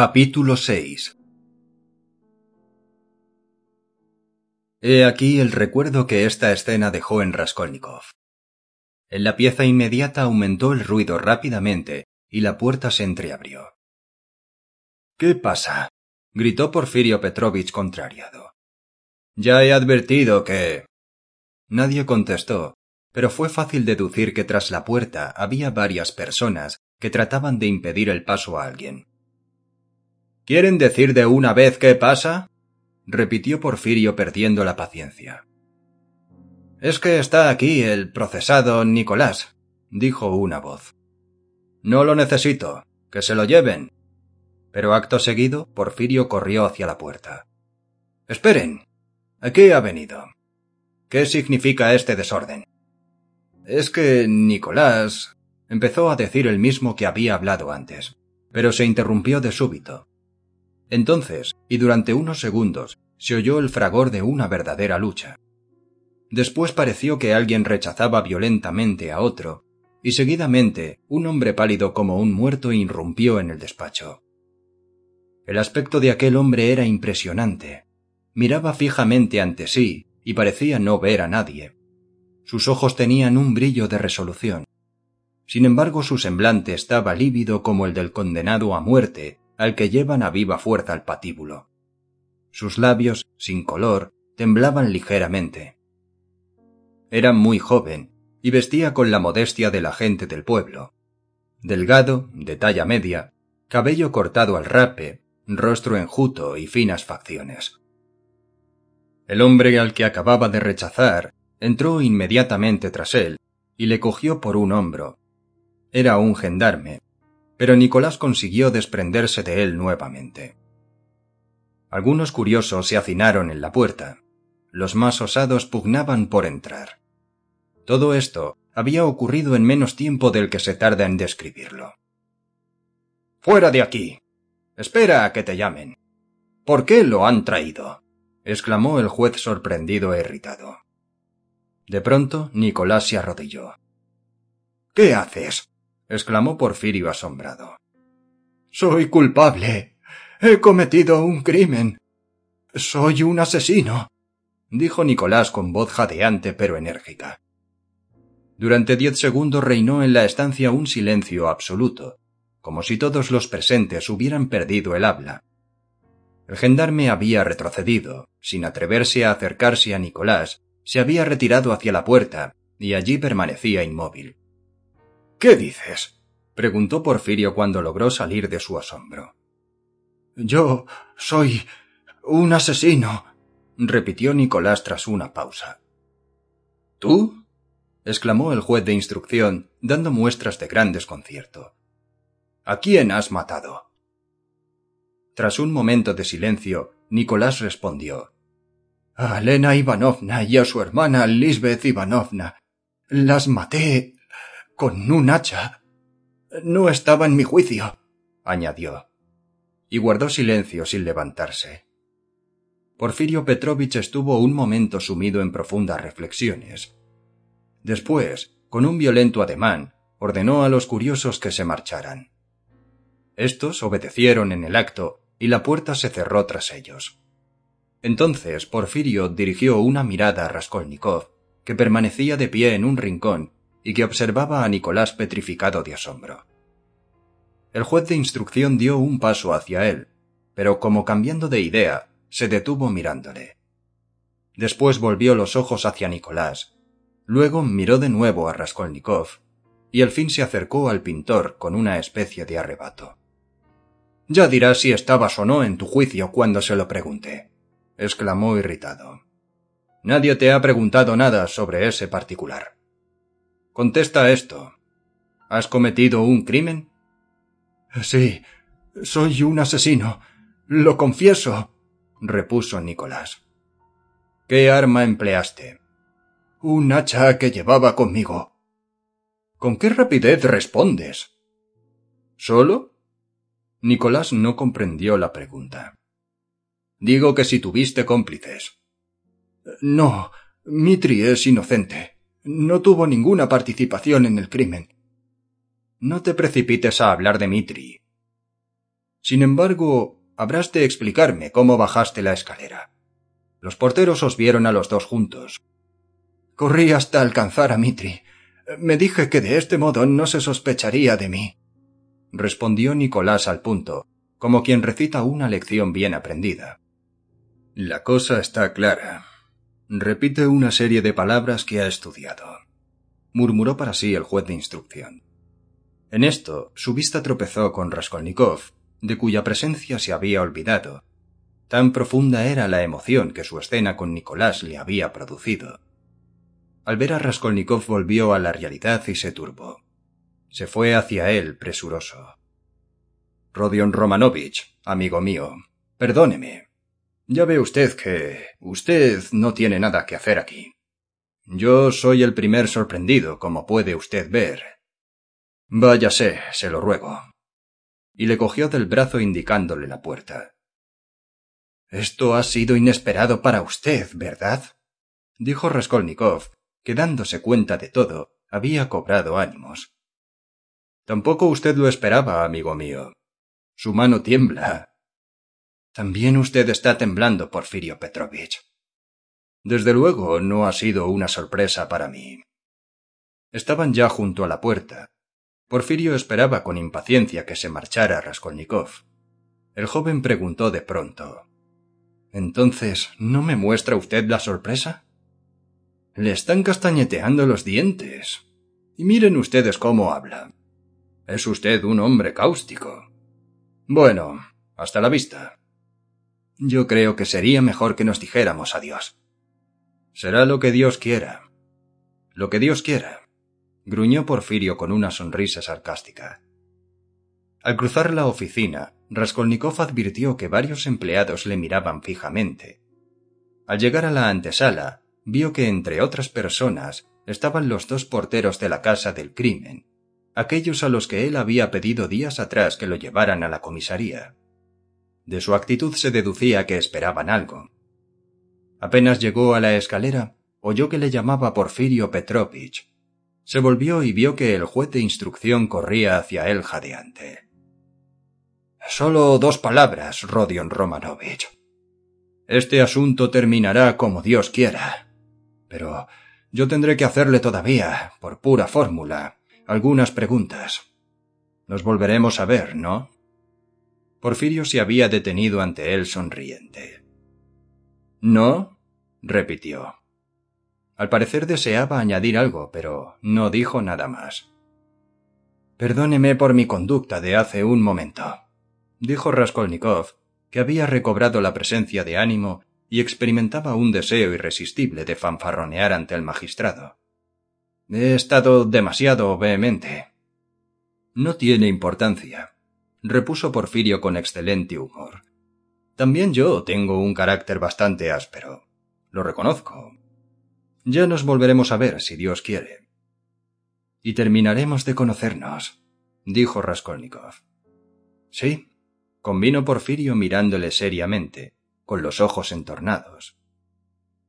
Capítulo 6 He aquí el recuerdo que esta escena dejó en Raskolnikov. En la pieza inmediata aumentó el ruido rápidamente y la puerta se entreabrió. ¿Qué pasa? gritó Porfirio Petrovich contrariado. Ya he advertido que. Nadie contestó, pero fue fácil deducir que tras la puerta había varias personas que trataban de impedir el paso a alguien. ¿Quieren decir de una vez qué pasa? repitió Porfirio perdiendo la paciencia. Es que está aquí el procesado Nicolás, dijo una voz. No lo necesito, que se lo lleven. Pero acto seguido, Porfirio corrió hacia la puerta. Esperen. ¿A qué ha venido? ¿Qué significa este desorden? Es que Nicolás empezó a decir el mismo que había hablado antes, pero se interrumpió de súbito. Entonces, y durante unos segundos, se oyó el fragor de una verdadera lucha. Después pareció que alguien rechazaba violentamente a otro, y seguidamente un hombre pálido como un muerto irrumpió en el despacho. El aspecto de aquel hombre era impresionante. Miraba fijamente ante sí y parecía no ver a nadie. Sus ojos tenían un brillo de resolución. Sin embargo, su semblante estaba lívido como el del condenado a muerte al que llevan a viva fuerza al patíbulo. Sus labios, sin color, temblaban ligeramente. Era muy joven y vestía con la modestia de la gente del pueblo. Delgado, de talla media, cabello cortado al rape, rostro enjuto y finas facciones. El hombre al que acababa de rechazar entró inmediatamente tras él y le cogió por un hombro. Era un gendarme, pero Nicolás consiguió desprenderse de él nuevamente. Algunos curiosos se hacinaron en la puerta. Los más osados pugnaban por entrar. Todo esto había ocurrido en menos tiempo del que se tarda en describirlo. Fuera de aquí. Espera a que te llamen. ¿Por qué lo han traído? exclamó el juez sorprendido e irritado. De pronto Nicolás se arrodilló. ¿Qué haces? Exclamó Porfirio asombrado. Soy culpable. He cometido un crimen. Soy un asesino, dijo Nicolás con voz jadeante pero enérgica. Durante diez segundos reinó en la estancia un silencio absoluto, como si todos los presentes hubieran perdido el habla. El gendarme había retrocedido, sin atreverse a acercarse a Nicolás, se había retirado hacia la puerta, y allí permanecía inmóvil. ¿Qué dices? preguntó Porfirio cuando logró salir de su asombro. Yo soy un asesino, repitió Nicolás tras una pausa. ¿Tú? exclamó el juez de instrucción, dando muestras de gran desconcierto. ¿A quién has matado? Tras un momento de silencio, Nicolás respondió A Elena Ivanovna y a su hermana Lisbeth Ivanovna. Las maté con un hacha. No estaba en mi juicio, añadió, y guardó silencio sin levantarse. Porfirio Petrovich estuvo un momento sumido en profundas reflexiones. Después, con un violento ademán, ordenó a los curiosos que se marcharan. Estos obedecieron en el acto y la puerta se cerró tras ellos. Entonces Porfirio dirigió una mirada a Raskolnikov, que permanecía de pie en un rincón y que observaba a Nicolás petrificado de asombro. El juez de instrucción dio un paso hacia él, pero como cambiando de idea, se detuvo mirándole. Después volvió los ojos hacia Nicolás, luego miró de nuevo a Raskolnikov, y al fin se acercó al pintor con una especie de arrebato. Ya dirás si estabas o no en tu juicio cuando se lo pregunte, exclamó irritado. Nadie te ha preguntado nada sobre ese particular. Contesta esto. ¿Has cometido un crimen? Sí, soy un asesino. Lo confieso, repuso Nicolás. ¿Qué arma empleaste? Un hacha que llevaba conmigo. ¿Con qué rapidez respondes? ¿Solo? Nicolás no comprendió la pregunta. Digo que si tuviste cómplices. No, Mitri es inocente. No tuvo ninguna participación en el crimen. No te precipites a hablar de Mitri. Sin embargo, habrás de explicarme cómo bajaste la escalera. Los porteros os vieron a los dos juntos. Corrí hasta alcanzar a Mitri. Me dije que de este modo no se sospecharía de mí. Respondió Nicolás al punto, como quien recita una lección bien aprendida. La cosa está clara. Repite una serie de palabras que ha estudiado. Murmuró para sí el juez de instrucción. En esto, su vista tropezó con Raskolnikov, de cuya presencia se había olvidado. Tan profunda era la emoción que su escena con Nicolás le había producido. Al ver a Raskolnikov volvió a la realidad y se turbó. Se fue hacia él presuroso. Rodion Romanovich, amigo mío, perdóneme. Ya ve usted que usted no tiene nada que hacer aquí. Yo soy el primer sorprendido, como puede usted ver. Váyase, se lo ruego. Y le cogió del brazo indicándole la puerta. Esto ha sido inesperado para usted, ¿verdad? dijo Raskolnikov, que dándose cuenta de todo, había cobrado ánimos. Tampoco usted lo esperaba, amigo mío. Su mano tiembla. También usted está temblando, Porfirio Petrovich. Desde luego no ha sido una sorpresa para mí. Estaban ya junto a la puerta. Porfirio esperaba con impaciencia que se marchara Raskolnikov. El joven preguntó de pronto Entonces, ¿no me muestra usted la sorpresa? Le están castañeteando los dientes. Y miren ustedes cómo habla. Es usted un hombre cáustico. Bueno, hasta la vista. Yo creo que sería mejor que nos dijéramos adiós. Será lo que Dios quiera. Lo que Dios quiera. gruñó Porfirio con una sonrisa sarcástica. Al cruzar la oficina, Raskolnikov advirtió que varios empleados le miraban fijamente. Al llegar a la antesala, vio que entre otras personas estaban los dos porteros de la casa del crimen, aquellos a los que él había pedido días atrás que lo llevaran a la comisaría. De su actitud se deducía que esperaban algo. Apenas llegó a la escalera, oyó que le llamaba Porfirio Petrovich. Se volvió y vio que el juez de instrucción corría hacia él jadeante. Solo dos palabras, Rodion Romanovich. Este asunto terminará como Dios quiera. Pero yo tendré que hacerle todavía, por pura fórmula, algunas preguntas. Nos volveremos a ver, ¿no? Porfirio se había detenido ante él sonriente. ¿No? repitió. Al parecer deseaba añadir algo, pero no dijo nada más. Perdóneme por mi conducta de hace un momento, dijo Raskolnikov, que había recobrado la presencia de ánimo y experimentaba un deseo irresistible de fanfarronear ante el magistrado. He estado demasiado vehemente. No tiene importancia, repuso Porfirio con excelente humor. También yo tengo un carácter bastante áspero. Lo reconozco. Ya nos volveremos a ver, si Dios quiere. Y terminaremos de conocernos, dijo Raskolnikov. Sí, convino Porfirio mirándole seriamente, con los ojos entornados.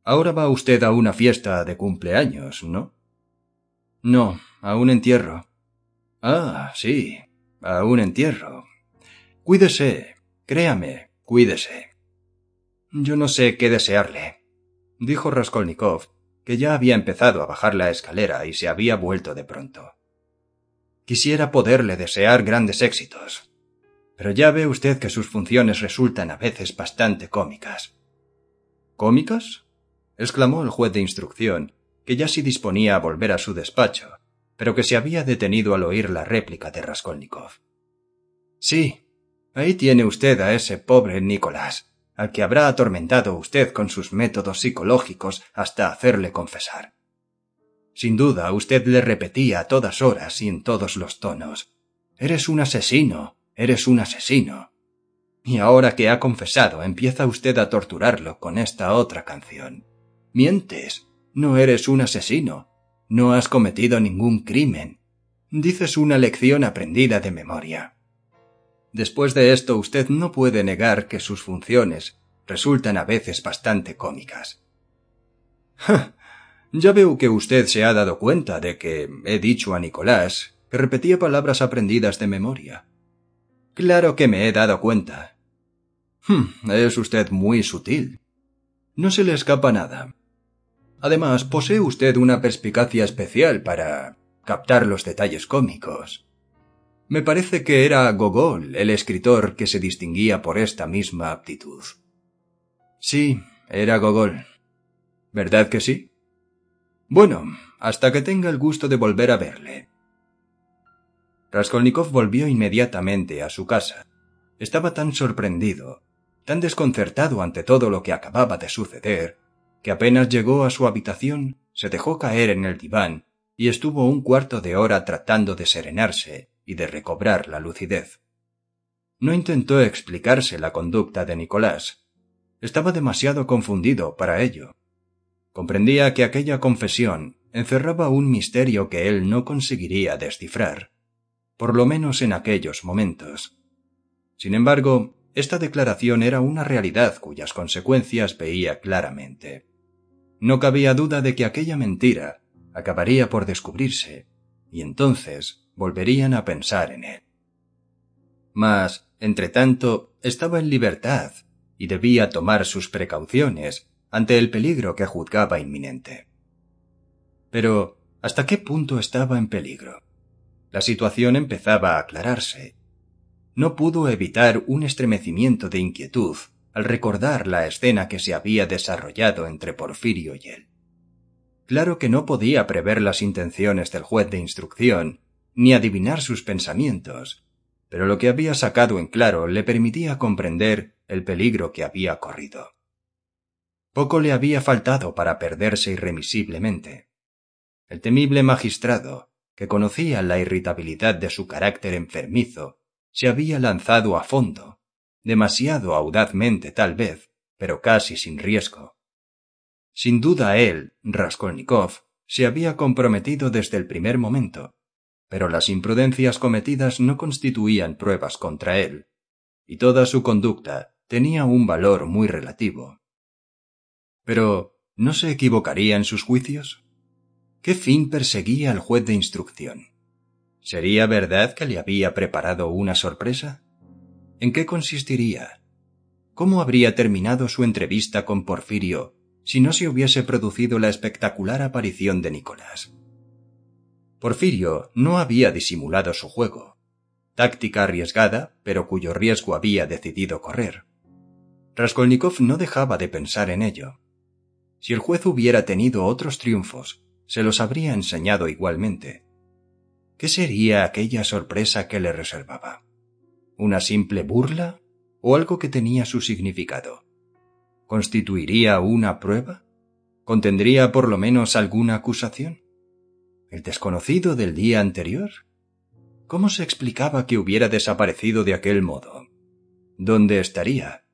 Ahora va usted a una fiesta de cumpleaños, ¿no? No, a un entierro. Ah, sí, a un entierro. Cuídese, créame, cuídese. Yo no sé qué desearle, dijo Raskolnikov, que ya había empezado a bajar la escalera y se había vuelto de pronto. Quisiera poderle desear grandes éxitos, pero ya ve usted que sus funciones resultan a veces bastante cómicas. ¿Cómicas? exclamó el juez de instrucción, que ya se disponía a volver a su despacho, pero que se había detenido al oír la réplica de Raskolnikov. Sí, ahí tiene usted a ese pobre Nicolás, al que habrá atormentado usted con sus métodos psicológicos hasta hacerle confesar. Sin duda, usted le repetía a todas horas y en todos los tonos Eres un asesino, eres un asesino. Y ahora que ha confesado, empieza usted a torturarlo con esta otra canción. Mientes, no eres un asesino. No has cometido ningún crimen. Dices una lección aprendida de memoria. Después de esto usted no puede negar que sus funciones resultan a veces bastante cómicas. Ya veo que usted se ha dado cuenta de que he dicho a Nicolás que repetía palabras aprendidas de memoria. Claro que me he dado cuenta. Hmm, es usted muy sutil. No se le escapa nada. Además, posee usted una perspicacia especial para captar los detalles cómicos. Me parece que era Gogol el escritor que se distinguía por esta misma aptitud. Sí, era Gogol. ¿Verdad que sí? Bueno, hasta que tenga el gusto de volver a verle. Raskolnikov volvió inmediatamente a su casa. Estaba tan sorprendido, tan desconcertado ante todo lo que acababa de suceder, que apenas llegó a su habitación, se dejó caer en el diván y estuvo un cuarto de hora tratando de serenarse y de recobrar la lucidez. No intentó explicarse la conducta de Nicolás. Estaba demasiado confundido para ello. Comprendía que aquella confesión encerraba un misterio que él no conseguiría descifrar, por lo menos en aquellos momentos. Sin embargo, esta declaración era una realidad cuyas consecuencias veía claramente. No cabía duda de que aquella mentira acabaría por descubrirse, y entonces volverían a pensar en él. Mas, entre tanto, estaba en libertad y debía tomar sus precauciones ante el peligro que juzgaba inminente. Pero, ¿hasta qué punto estaba en peligro? La situación empezaba a aclararse. No pudo evitar un estremecimiento de inquietud al recordar la escena que se había desarrollado entre Porfirio y él. Claro que no podía prever las intenciones del juez de instrucción, ni adivinar sus pensamientos, pero lo que había sacado en claro le permitía comprender el peligro que había corrido. Poco le había faltado para perderse irremisiblemente. El temible magistrado, que conocía la irritabilidad de su carácter enfermizo, se había lanzado a fondo, demasiado audazmente tal vez, pero casi sin riesgo. Sin duda él, Raskolnikov, se había comprometido desde el primer momento, pero las imprudencias cometidas no constituían pruebas contra él, y toda su conducta tenía un valor muy relativo. Pero, ¿no se equivocaría en sus juicios? ¿Qué fin perseguía el juez de instrucción? ¿Sería verdad que le había preparado una sorpresa? ¿En qué consistiría? ¿Cómo habría terminado su entrevista con Porfirio si no se hubiese producido la espectacular aparición de Nicolás? Porfirio no había disimulado su juego, táctica arriesgada, pero cuyo riesgo había decidido correr. Raskolnikov no dejaba de pensar en ello. Si el juez hubiera tenido otros triunfos, se los habría enseñado igualmente. ¿Qué sería aquella sorpresa que le reservaba? ¿Una simple burla o algo que tenía su significado? ¿Constituiría una prueba? ¿Contendría por lo menos alguna acusación? ¿El desconocido del día anterior? ¿Cómo se explicaba que hubiera desaparecido de aquel modo? ¿Dónde estaría?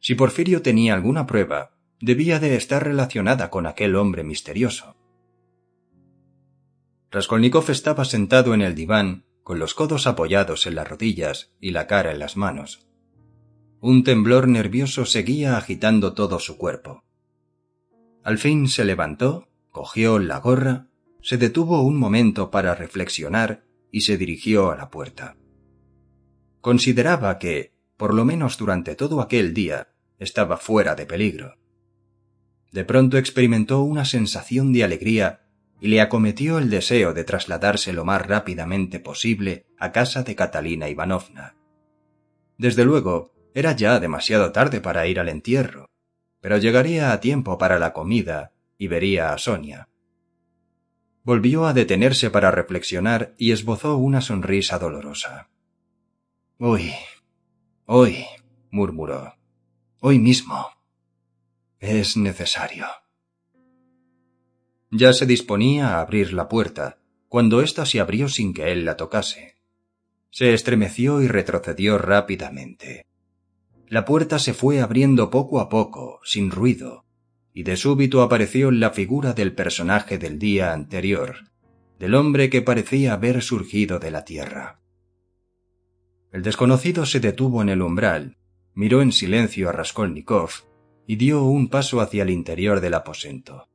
Si Porfirio tenía alguna prueba, debía de estar relacionada con aquel hombre misterioso. Raskolnikov estaba sentado en el diván, con los codos apoyados en las rodillas y la cara en las manos. Un temblor nervioso seguía agitando todo su cuerpo. Al fin se levantó, cogió la gorra, se detuvo un momento para reflexionar y se dirigió a la puerta. Consideraba que, por lo menos durante todo aquel día, estaba fuera de peligro. De pronto experimentó una sensación de alegría y le acometió el deseo de trasladarse lo más rápidamente posible a casa de Catalina Ivanovna. Desde luego, era ya demasiado tarde para ir al entierro, pero llegaría a tiempo para la comida y vería a Sonia. Volvió a detenerse para reflexionar y esbozó una sonrisa dolorosa. Hoy, hoy, murmuró, hoy mismo. Es necesario. Ya se disponía a abrir la puerta, cuando ésta se abrió sin que él la tocase. Se estremeció y retrocedió rápidamente. La puerta se fue abriendo poco a poco, sin ruido, y de súbito apareció la figura del personaje del día anterior, del hombre que parecía haber surgido de la tierra. El desconocido se detuvo en el umbral, miró en silencio a Raskolnikov y dio un paso hacia el interior del aposento.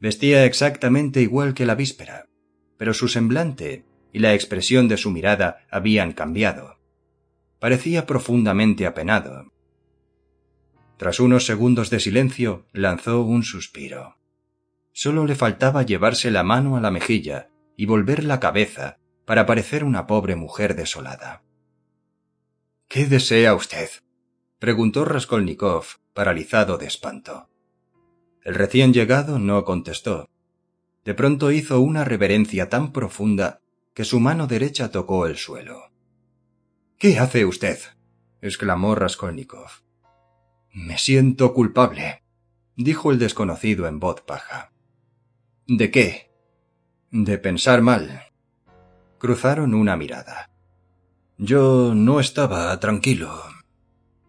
Vestía exactamente igual que la víspera, pero su semblante y la expresión de su mirada habían cambiado. Parecía profundamente apenado. Tras unos segundos de silencio, lanzó un suspiro. Solo le faltaba llevarse la mano a la mejilla y volver la cabeza para parecer una pobre mujer desolada. ¿Qué desea usted? preguntó Raskolnikov, paralizado de espanto. El recién llegado no contestó. De pronto hizo una reverencia tan profunda que su mano derecha tocó el suelo. ¿Qué hace usted? exclamó Raskolnikov. Me siento culpable, dijo el desconocido en voz baja. ¿De qué? De pensar mal. Cruzaron una mirada. Yo no estaba tranquilo.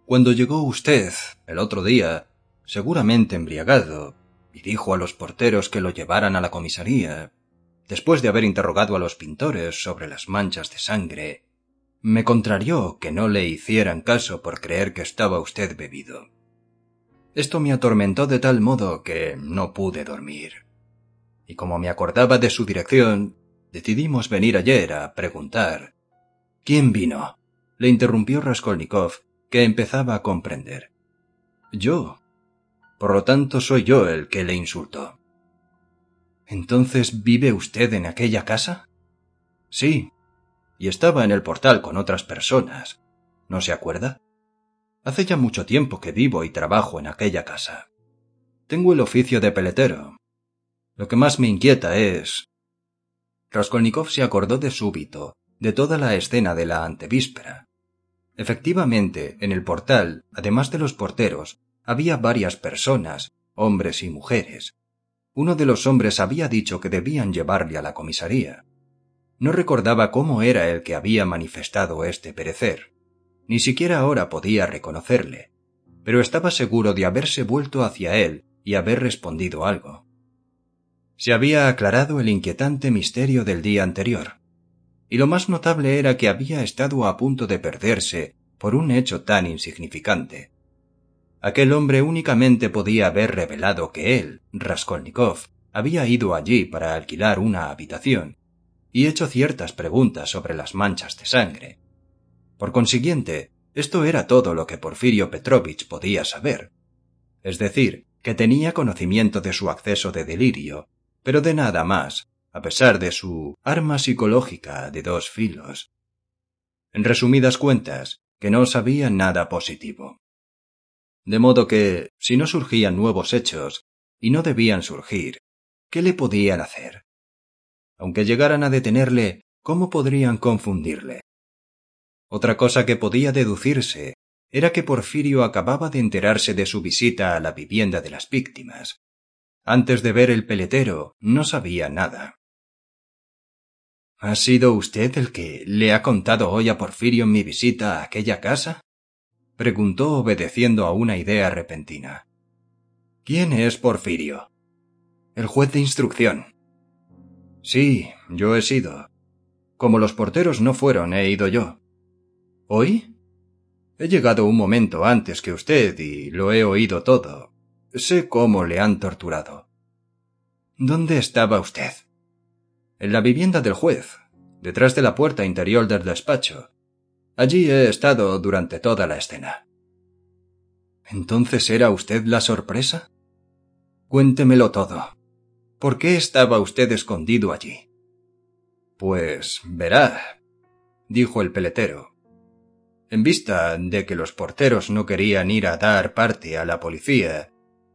Cuando llegó usted, el otro día, seguramente embriagado, y dijo a los porteros que lo llevaran a la comisaría, después de haber interrogado a los pintores sobre las manchas de sangre, me contrarió que no le hicieran caso por creer que estaba usted bebido. Esto me atormentó de tal modo que no pude dormir. Y como me acordaba de su dirección, decidimos venir ayer a preguntar. ¿Quién vino? le interrumpió Raskolnikov, que empezaba a comprender. Yo, por lo tanto, soy yo el que le insultó. ¿Entonces vive usted en aquella casa? Sí. Y estaba en el portal con otras personas. ¿No se acuerda? Hace ya mucho tiempo que vivo y trabajo en aquella casa. Tengo el oficio de peletero. Lo que más me inquieta es... Raskolnikov se acordó de súbito de toda la escena de la antevíspera. Efectivamente, en el portal, además de los porteros, había varias personas, hombres y mujeres. Uno de los hombres había dicho que debían llevarle a la comisaría. No recordaba cómo era el que había manifestado este perecer. Ni siquiera ahora podía reconocerle, pero estaba seguro de haberse vuelto hacia él y haber respondido algo. Se había aclarado el inquietante misterio del día anterior, y lo más notable era que había estado a punto de perderse por un hecho tan insignificante. Aquel hombre únicamente podía haber revelado que él, Raskolnikov, había ido allí para alquilar una habitación y hecho ciertas preguntas sobre las manchas de sangre. Por consiguiente, esto era todo lo que Porfirio Petrovich podía saber. Es decir, que tenía conocimiento de su acceso de delirio, pero de nada más, a pesar de su arma psicológica de dos filos. En resumidas cuentas, que no sabía nada positivo. De modo que, si no surgían nuevos hechos, y no debían surgir, ¿qué le podían hacer? Aunque llegaran a detenerle, ¿cómo podrían confundirle? Otra cosa que podía deducirse era que Porfirio acababa de enterarse de su visita a la vivienda de las víctimas. Antes de ver el peletero, no sabía nada. ¿Ha sido usted el que le ha contado hoy a Porfirio mi visita a aquella casa? Preguntó obedeciendo a una idea repentina. ¿Quién es Porfirio? El juez de instrucción. Sí, yo he sido. Como los porteros no fueron, he ido yo. ¿Hoy? He llegado un momento antes que usted y lo he oído todo. Sé cómo le han torturado. ¿Dónde estaba usted? En la vivienda del juez, detrás de la puerta interior del despacho, Allí he estado durante toda la escena. ¿Entonces era usted la sorpresa? Cuéntemelo todo. ¿Por qué estaba usted escondido allí? Pues verá, dijo el peletero. En vista de que los porteros no querían ir a dar parte a la policía,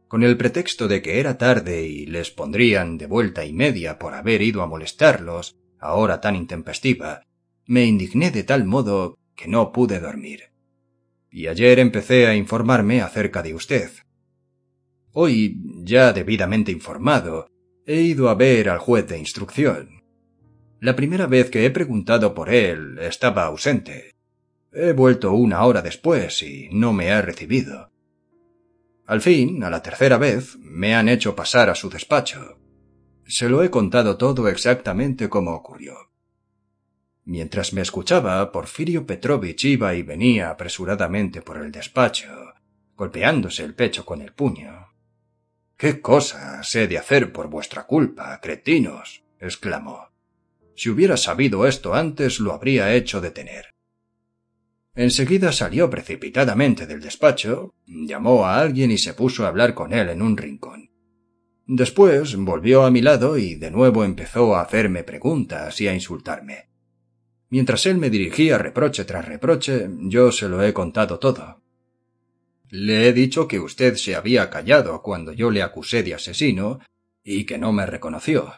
con el pretexto de que era tarde y les pondrían de vuelta y media por haber ido a molestarlos a hora tan intempestiva, me indigné de tal modo que no pude dormir. Y ayer empecé a informarme acerca de usted. Hoy, ya debidamente informado, he ido a ver al juez de instrucción. La primera vez que he preguntado por él estaba ausente. He vuelto una hora después y no me ha recibido. Al fin, a la tercera vez, me han hecho pasar a su despacho. Se lo he contado todo exactamente como ocurrió. Mientras me escuchaba, Porfirio Petrovich iba y venía apresuradamente por el despacho, golpeándose el pecho con el puño. ¿Qué cosas he de hacer por vuestra culpa, cretinos? exclamó. Si hubiera sabido esto antes, lo habría hecho detener. Enseguida salió precipitadamente del despacho, llamó a alguien y se puso a hablar con él en un rincón. Después volvió a mi lado y de nuevo empezó a hacerme preguntas y a insultarme. Mientras él me dirigía reproche tras reproche, yo se lo he contado todo. Le he dicho que usted se había callado cuando yo le acusé de asesino y que no me reconoció.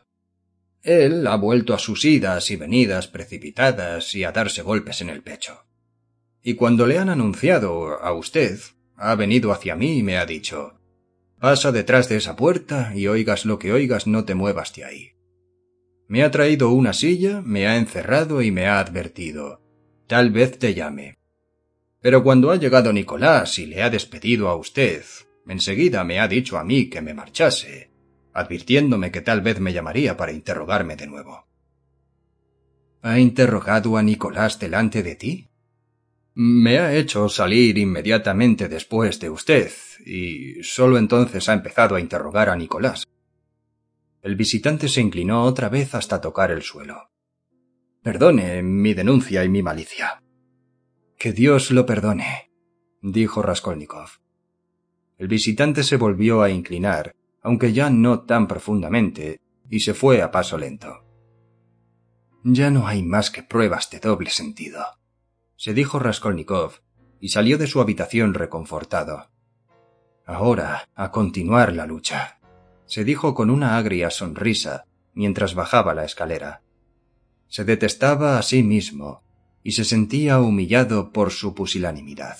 Él ha vuelto a sus idas y venidas precipitadas y a darse golpes en el pecho. Y cuando le han anunciado a usted, ha venido hacia mí y me ha dicho Pasa detrás de esa puerta y oigas lo que oigas no te muevas de ahí. Me ha traído una silla, me ha encerrado y me ha advertido Tal vez te llame. Pero cuando ha llegado Nicolás y le ha despedido a usted, enseguida me ha dicho a mí que me marchase, advirtiéndome que tal vez me llamaría para interrogarme de nuevo. ¿Ha interrogado a Nicolás delante de ti? Me ha hecho salir inmediatamente después de usted, y sólo entonces ha empezado a interrogar a Nicolás. El visitante se inclinó otra vez hasta tocar el suelo. Perdone mi denuncia y mi malicia. Que Dios lo perdone, dijo Raskolnikov. El visitante se volvió a inclinar, aunque ya no tan profundamente, y se fue a paso lento. Ya no hay más que pruebas de doble sentido, se dijo Raskolnikov, y salió de su habitación reconfortado. Ahora, a continuar la lucha, se dijo con una agria sonrisa mientras bajaba la escalera. Se detestaba a sí mismo y se sentía humillado por su pusilanimidad.